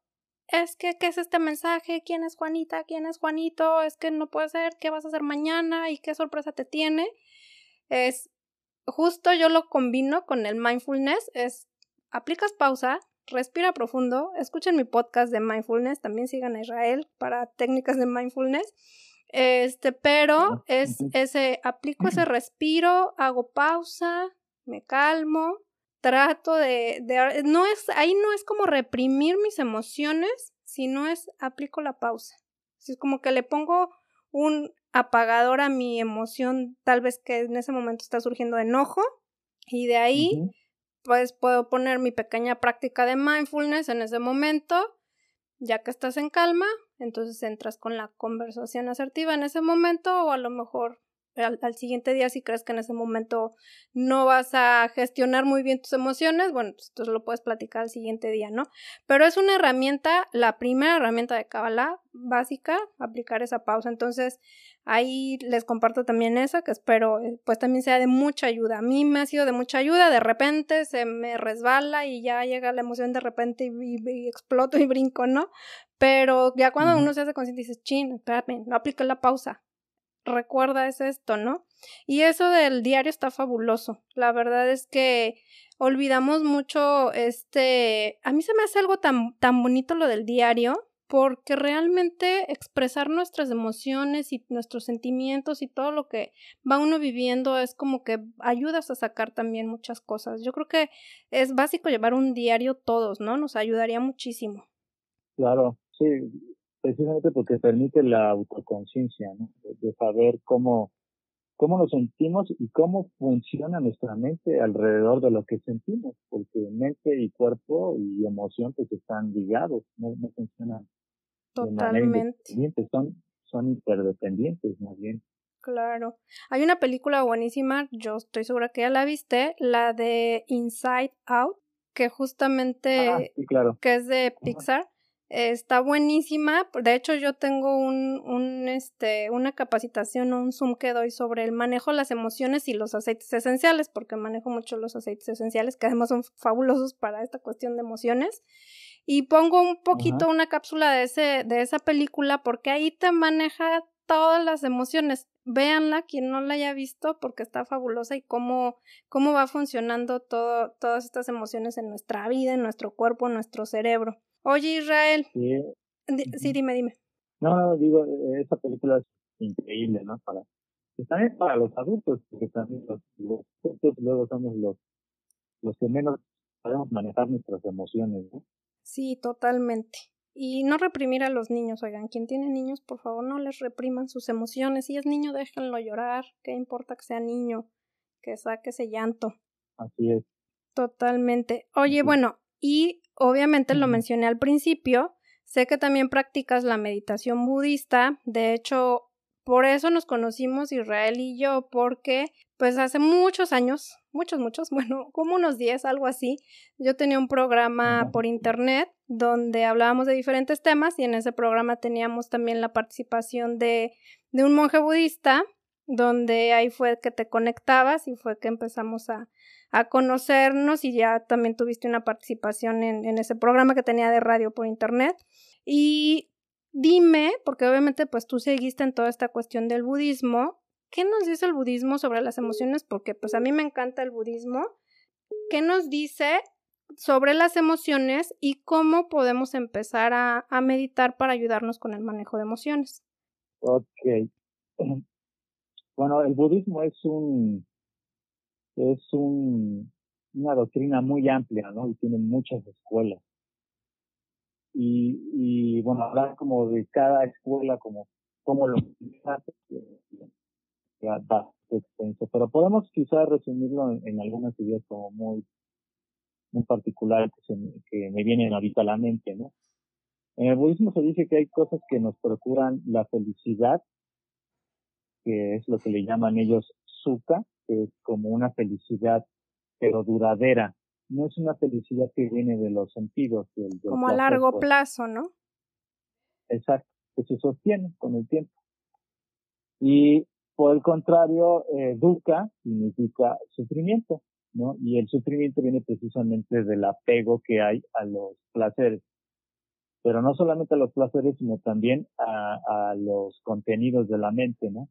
es que, ¿qué es este mensaje? ¿Quién es Juanita? ¿Quién es Juanito? Es que no puede ser, ¿qué vas a hacer mañana? ¿Y qué sorpresa te tiene? Es justo yo lo combino con el mindfulness, es aplicas pausa, respira profundo, escuchen mi podcast de mindfulness, también sigan a Israel para técnicas de mindfulness este, pero es ese, aplico ese respiro, hago pausa, me calmo, trato de, de, no es, ahí no es como reprimir mis emociones, sino es aplico la pausa. Es como que le pongo un apagador a mi emoción, tal vez que en ese momento está surgiendo enojo, y de ahí, pues puedo poner mi pequeña práctica de mindfulness en ese momento, ya que estás en calma, entonces entras con la conversación asertiva en ese momento o a lo mejor al, siguiente día si crees que en ese momento no vas a gestionar muy bien tus emociones, bueno, pues entonces lo puedes platicar al siguiente día, ¿no? Pero es una herramienta, la primera herramienta de Kabbalah básica, aplicar esa pausa. Entonces, ahí les comparto también esa que espero eh, pues también sea de mucha ayuda. A mí me ha sido de mucha ayuda, de repente se me resbala y ya llega la emoción de repente y, exploto y brinco, ¿no? Pero ya cuando uno se hace consciente dices, chin, espérame, no apliqué la pausa recuerda es esto, ¿no? Y eso del diario está fabuloso. La verdad es que olvidamos mucho este, a mí se me hace algo tan tan bonito lo del diario porque realmente expresar nuestras emociones y nuestros sentimientos y todo lo que va uno viviendo es como que ayudas a sacar también muchas cosas. Yo creo que es básico llevar un diario todos, ¿no? Nos ayudaría muchísimo. Claro, sí, precisamente porque permite la autoconciencia, ¿no? De, saber cómo, cómo nos sentimos y cómo funciona nuestra mente alrededor de lo que sentimos, porque mente y cuerpo y emoción pues están ligados, no, no funcionan Totalmente. son, son interdependientes más bien. Claro. Hay una película buenísima, yo estoy segura que ya la viste, la de Inside Out, que justamente, ah, sí, claro. que es de Pixar está buenísima. De hecho, yo tengo un, un, este, una capacitación, un Zoom que doy sobre el manejo de las emociones y los aceites esenciales, porque manejo mucho los aceites esenciales, que además son fabulosos para esta cuestión de emociones. Y pongo un poquito una cápsula de, ese, de esa película, porque ahí te maneja todas las emociones. Véanla, quien no la haya visto, porque está fabulosa y cómo, cómo va funcionando todo, todas estas emociones en nuestra vida, en nuestro cuerpo, en nuestro cerebro. Oye, Israel. Sí, dime, dime. No, digo, esa película es increíble, ¿no? Para, también para los adultos, porque también los, los adultos luego somos los, los que menos podemos manejar nuestras emociones, ¿no? Sí, totalmente. Y no reprimir a los niños, oigan, quien tiene niños, por favor, no les repriman sus emociones. Si es niño, déjenlo llorar. ¿Qué importa que sea niño? Que saque ese llanto. Así es. Totalmente. Oye, bueno, y obviamente lo mencioné al principio, sé que también practicas la meditación budista, de hecho, por eso nos conocimos Israel y yo, porque pues hace muchos años, muchos, muchos, bueno, como unos 10, algo así, yo tenía un programa por internet donde hablábamos de diferentes temas y en ese programa teníamos también la participación de, de un monje budista donde ahí fue que te conectabas y fue que empezamos a, a conocernos y ya también tuviste una participación en, ese programa que tenía de radio por internet. Y dime, porque obviamente pues tú seguiste en toda esta cuestión del budismo, ¿qué nos dice el budismo sobre las emociones? Porque pues a mí me encanta el budismo. ¿Qué nos dice sobre las emociones y cómo podemos empezar a, a meditar para ayudarnos con el manejo de emociones? Ok. Bueno, el budismo es un, es un, una doctrina muy amplia, ¿no? Y tiene muchas escuelas. Y, y bueno, hablar como de cada escuela, como, como lo va extenso, pero podemos quizás resumirlo en, en, algunas ideas como muy, muy particulares que, se, me vienen ahorita a la mente, ¿no? En el budismo se dice que hay cosas que nos procuran la felicidad que es lo que le llaman ellos sukha, que es como una felicidad, pero duradera. No es una felicidad que viene de los sentidos. Del, del como a largo pues. plazo, ¿no? Exacto, que se sostiene con el tiempo. Y por el contrario, eh, dukkha significa sufrimiento, ¿no? Y el sufrimiento viene precisamente del apego que hay a los placeres. Pero no solamente a los placeres, sino también a, a los contenidos de la mente, ¿no?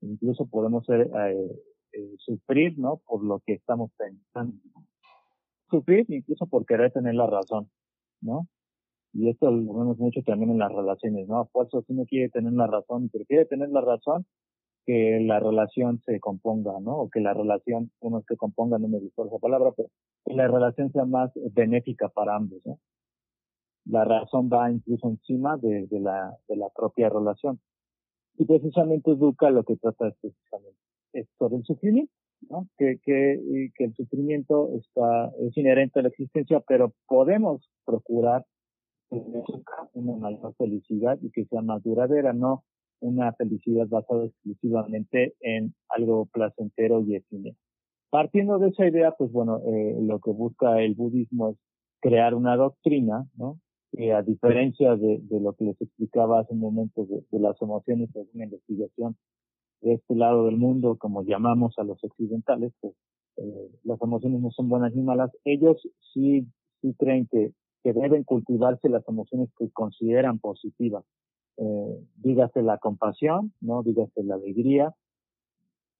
incluso podemos ser, eh, eh, sufrir, ¿no? Por lo que estamos pensando. Sufrir incluso por querer tener la razón, ¿no? Y esto lo vemos mucho también en las relaciones, ¿no? A fuerza uno quiere tener la razón prefiere tener la razón que la relación se componga, ¿no? O que la relación, uno que componga, no me gusta esa palabra, pero que la relación sea más benéfica para ambos, ¿no? La razón va incluso encima de, la, de la propia relación. Y precisamente Duca lo que trata es precisamente sobre el sufrimiento, ¿no? Que, que, que el sufrimiento está, es inherente a la existencia, pero podemos procurar una mayor felicidad y que sea más duradera, no una felicidad basada exclusivamente en algo placentero y efímero. Partiendo de esa idea, pues bueno, eh, lo que busca el budismo es crear una doctrina, ¿no? a diferencia de, de, lo que les explicaba hace un momento de, de las emociones, es una investigación de este lado del mundo, como llamamos a los occidentales, pues eh, las emociones no son buenas ni malas. Ellos sí, sí creen que, que deben cultivarse las emociones que consideran positivas. Eh, dígase la compasión, ¿no? Dígase la alegría,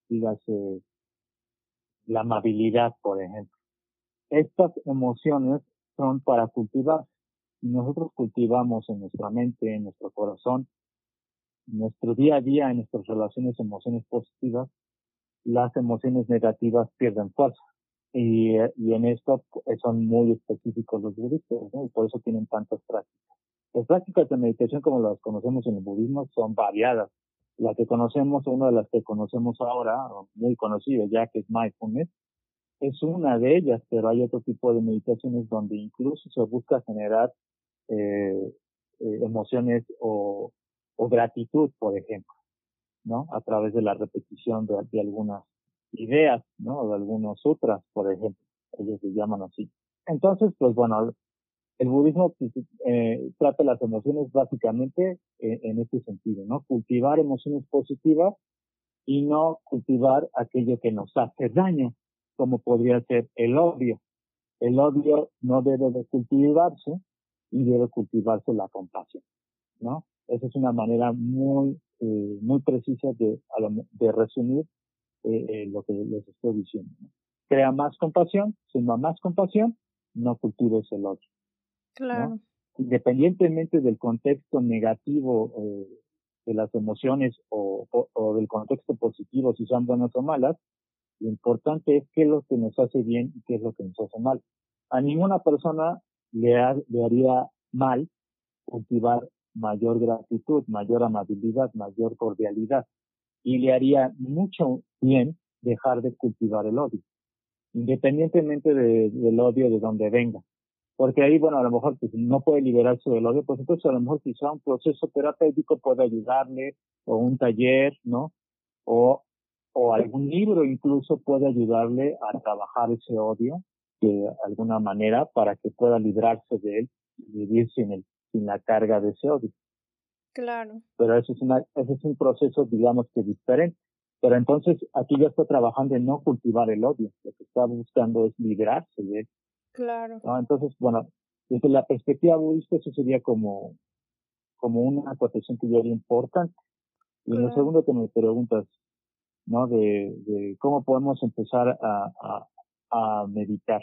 dígase la amabilidad, por ejemplo. Estas emociones son para cultivarse nosotros cultivamos en nuestra mente, en nuestro corazón, nuestro día a día, en nuestras relaciones, emociones positivas, las emociones negativas pierden fuerza. Y, y en esto son muy específicos los budistas, ¿no? y por eso tienen tantas prácticas. Las prácticas de meditación como las conocemos en el budismo son variadas. La que conocemos, una de las que conocemos ahora, muy conocida ya que es mindfulness, es una de ellas, pero hay otro tipo de meditaciones donde incluso se busca generar eh, eh, emociones o, o, gratitud, por ejemplo, ¿no? A través de la repetición de, algunas ideas, ¿no? O de algunos sutras, por ejemplo. Ellos se llaman así. Entonces, pues bueno, el budismo pues, eh, trata las emociones básicamente en, en este sentido, ¿no? Cultivar emociones positivas y no cultivar aquello que nos hace daño, como podría ser el odio. El odio no debe de cultivarse y debe cultivarse la compasión, ¿no? Esa es una manera muy, eh, muy precisa de, de resumir eh, eh, lo que les estoy diciendo. ¿no? Crea más compasión, suma más compasión, no cultives el odio. Claro. ¿no? Independientemente del contexto negativo eh, de las emociones o, o, o, del contexto positivo, si son buenas o malas, lo importante es qué es lo que nos hace bien y qué es lo que nos hace mal. A ninguna persona le, le haría mal cultivar mayor gratitud, mayor amabilidad, mayor cordialidad. Y le haría mucho bien dejar de cultivar el odio, independientemente de, del odio de donde venga. Porque ahí, bueno, a lo mejor pues, no puede liberarse del odio, pues entonces a lo mejor quizá un proceso terapéutico puede ayudarle, o un taller, ¿no? O, o algún libro incluso puede ayudarle a trabajar ese odio de alguna manera para que pueda librarse de él y vivir sin, el, sin la carga de ese odio. Claro. Pero eso es, una, eso es un proceso, digamos que diferente. Pero entonces aquí ya está trabajando en no cultivar el odio, lo que está buscando es librarse de él. Claro. Entonces, bueno, desde la perspectiva budista eso sería como, como una acotación que yo haría importante. Y en lo segundo que me preguntas, ¿no? De, de cómo podemos empezar a, a, a meditar.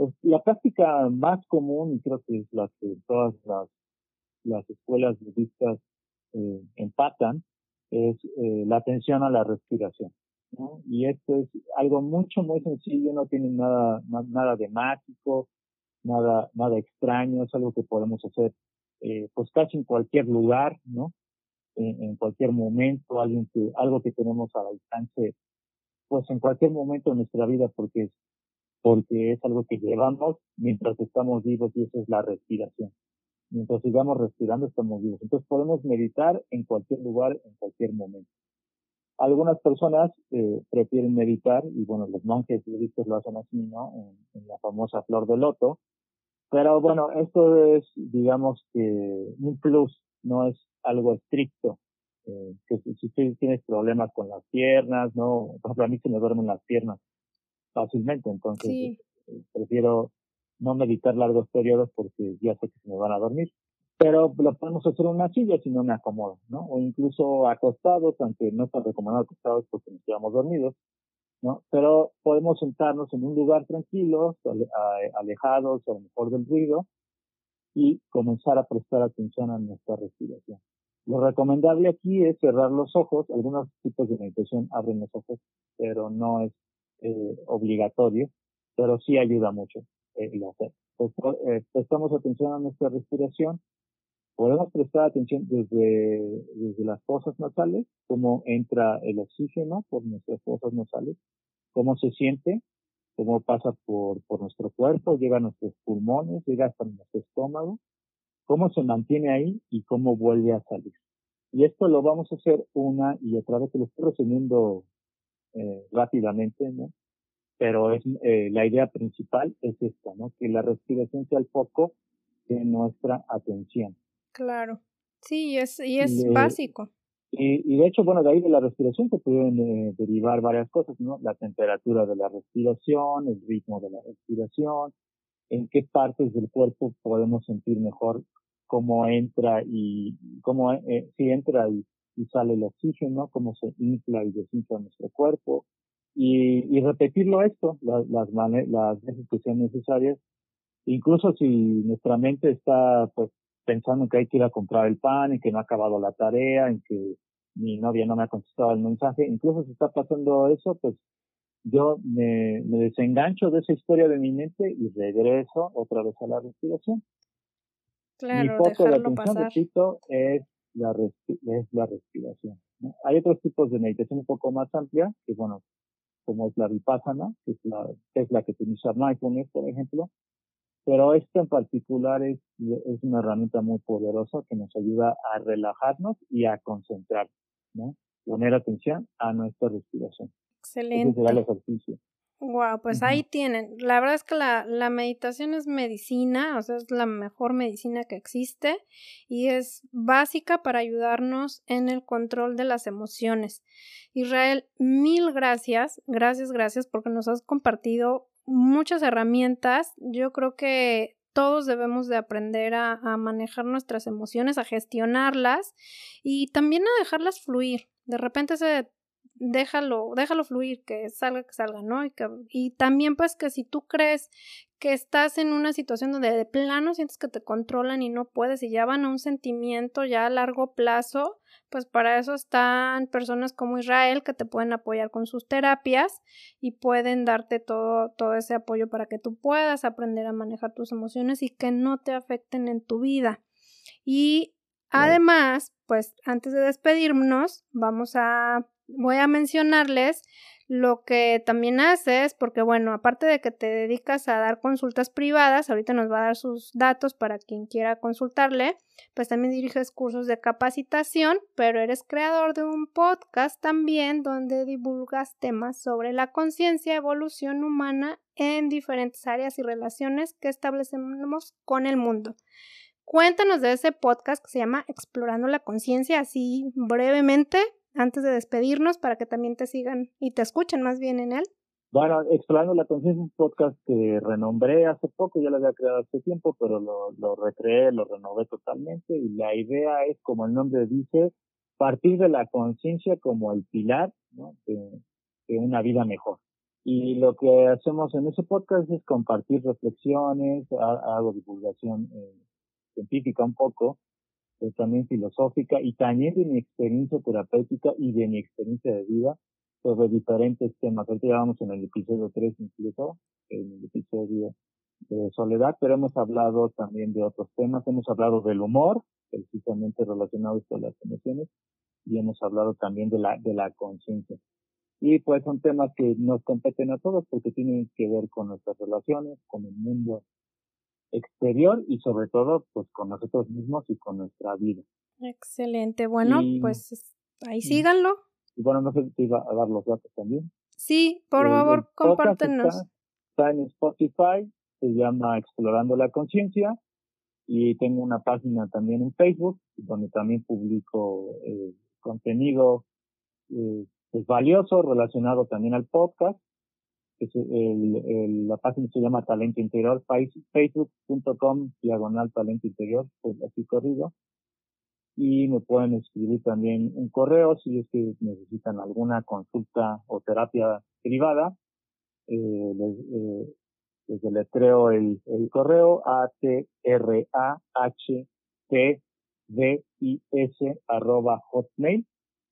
Pues la práctica más común, y creo que es la que todas las, las escuelas budistas eh, empatan, es eh, la atención a la respiración. Y esto es algo mucho, muy sencillo, no tiene nada, nada de mágico, nada, nada extraño, es algo que podemos hacer eh, pues casi en cualquier lugar, ¿no? En, cualquier momento, alguien que, algo que tenemos al alcance, pues en cualquier momento de nuestra vida, porque porque es algo que llevamos mientras estamos vivos y esa es la respiración. Mientras sigamos respirando, estamos vivos. Entonces podemos meditar en cualquier lugar, en cualquier momento. Algunas personas eh, prefieren meditar, y bueno, los monjes budistas lo hacen así, ¿no? En, la famosa flor de loto. Pero bueno, esto es, digamos un plus, no es algo estricto. Eh, que si, tú tienes problemas con las piernas, ¿no? Por ejemplo, a mí se me duermen las piernas fácilmente, entonces eh, prefiero no meditar largos periodos porque ya sé que se me van a dormir pero lo podemos hacer en una silla si no me acomodo, ¿no? O incluso acostados, aunque no está recomendado acostados porque nos quedamos dormidos, ¿no? Pero podemos sentarnos en un lugar tranquilo, alejados a lo mejor del ruido, y comenzar a prestar atención a nuestra respiración. Lo recomendable aquí es cerrar los ojos. Algunos tipos de meditación abren los ojos, pero no es eh, obligatorio, pero sí ayuda mucho el hacer. Pues, eh, prestamos atención a nuestra respiración Podemos prestar atención desde, desde las fosas nasales, cómo entra el oxígeno por nuestras fosas nasales, cómo se siente, cómo pasa por, por nuestro cuerpo, llega a nuestros pulmones, llega hasta nuestro estómago, cómo se mantiene ahí y cómo vuelve a salir. Y esto lo vamos a hacer una y otra vez, que lo estoy resumiendo eh, rápidamente, ¿no? Pero es, eh, la idea principal es esta, ¿no? Que la respiración sea el foco de nuestra atención. Claro, sí, es, y es básico. Y, y, de hecho, bueno, de ahí de la respiración se pueden eh, derivar varias cosas, ¿no? La temperatura de la respiración, el ritmo de la respiración, en qué partes del cuerpo podemos sentir mejor cómo entra y cómo eh, si entra y, y, sale el oxígeno, cómo se infla y desinfla nuestro cuerpo. Y, y repetirlo esto las las, las veces que sean necesarias. Incluso si nuestra mente está pues pensando que hay que ir a comprar el pan, y que no ha acabado la tarea, en que mi novia no me ha contestado el mensaje, incluso si está pasando eso, pues yo me, me desengancho de esa historia de mi mente y regreso otra vez a la respiración. Claro, mi foco de atención, repito, es la, es la respiración. Hay otros tipos de meditación un poco más amplia, que bueno, como es la vipassana, que es la, que es la que utiliza mindfulness, por ejemplo, pero esto en particular es, es una herramienta muy poderosa que nos ayuda a relajarnos y a concentrar, ¿no? Poner atención a nuestra respiración. Excelente. Ese será el ejercicio. Wow, pues ahí tienen. La verdad es que la, la meditación es medicina, o sea, es la mejor medicina que existe y es básica para ayudarnos en el control de las emociones. Israel, mil gracias, gracias, gracias porque nos has compartido muchas herramientas. Yo creo que todos debemos de aprender a, a, manejar nuestras emociones, a gestionarlas y también a dejarlas fluir. De repente se déjalo, déjalo fluir, que salga, que salga, ¿no? Y, que, y también pues que si tú crees que estás en una situación donde de plano sientes que te controlan y no puedes y ya van a un sentimiento ya a largo plazo, pues para eso están personas como Israel que te pueden apoyar con sus terapias y pueden darte todo, todo ese apoyo para que tú puedas aprender a manejar tus emociones y que no te afecten en tu vida. Y además, pues antes de despedirnos, vamos a, voy a mencionarles lo que también haces, porque bueno, aparte de que te dedicas a dar consultas privadas, ahorita nos va a dar sus datos para quien quiera consultarle, pues también diriges cursos de capacitación, pero eres creador de un podcast también donde divulgas temas sobre la conciencia, evolución humana en diferentes áreas y relaciones que establecemos con el mundo. Cuéntanos de ese podcast que se llama Explorando la Conciencia, así brevemente, antes de despedirnos para que también te sigan y te escuchen más bien en él. Bueno, Explorando la Conciencia es un podcast que renombré hace poco, ya lo había creado hace tiempo, pero lo, lo recreé, lo renové totalmente y la idea es, como el nombre dice, partir de la conciencia como el pilar de, una vida mejor. Y lo que hacemos en ese podcast es compartir reflexiones, hago divulgación eh, científica un poco, eh, también filosófica y también de mi experiencia terapéutica y de mi experiencia de vida sobre diferentes temas. Ahorita ya vamos en el episodio 3 incluso, en el episodio de soledad, pero hemos hablado también de otros temas. Hemos hablado del humor, precisamente relacionado con las emociones, y hemos hablado también de la, de la conciencia. Y pues son temas que nos competen a todos porque tienen que ver con nuestras relaciones, con el mundo exterior y sobre todo pues con nosotros mismos y con nuestra vida. Excelente. Bueno, pues ahí síganlo. Y bueno, no sé si iba a dar los datos también. Sí, por eh, favor, compártenos. Está, en Spotify, se llama Explorando la Conciencia y tengo una página también en Facebook donde también publico eh, contenido eh, pues, valioso relacionado también al podcast. La página se llama Talento Interior, facebook.com diagonal Talento Interior, pues corrido y me pueden escribir también un correo si es que necesitan alguna consulta o terapia privada. Eh, les, eh, les deletreo el, el correo a t r a h t d i s arroba hotmail.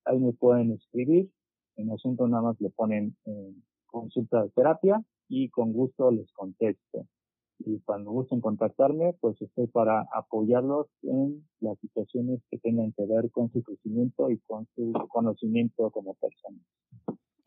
Ahí me pueden escribir. En asunto nada más le ponen eh, consulta de terapia y con gusto les contesto y cuando gusten contactarme, pues estoy para apoyarlos en las situaciones que tengan que ver con su crecimiento y con su conocimiento como persona.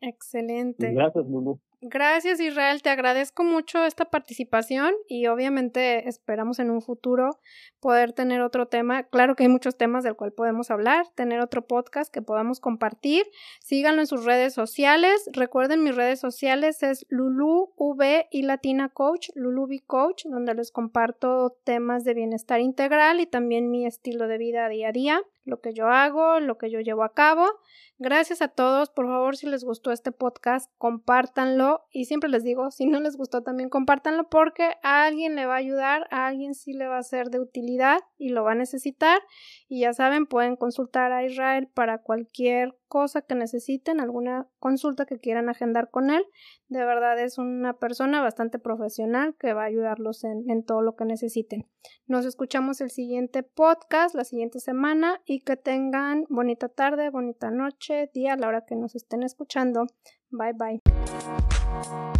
Excelente. gracias, Lulu. Gracias, Israel. Te agradezco mucho esta participación y obviamente esperamos en un futuro poder tener otro tema. Claro que hay muchos temas del cual podemos hablar, tener otro podcast que podamos compartir. Síganlo en sus redes sociales. Recuerden, mis redes sociales es Lulu V y Latina Coach, Lulu V Coach, donde les comparto temas de bienestar integral y también mi estilo de vida día a día, lo que yo hago, lo que yo llevo a cabo. Gracias a todos. Por favor, si les gustó este podcast, compártanlo. Y siempre les digo, si no les gustó, también compártanlo porque a alguien le va a ayudar, a alguien sí le va a ser de utilidad y lo va a necesitar. Y ya saben, pueden consultar a Israel para cualquier cosa que necesiten, alguna consulta que quieran agendar con él. De verdad es una persona bastante profesional que va a ayudarlos en, en todo lo que necesiten. Nos escuchamos el siguiente podcast, la siguiente semana y que tengan bonita tarde, bonita noche, día a la hora que nos estén escuchando. Bye bye. Thank you.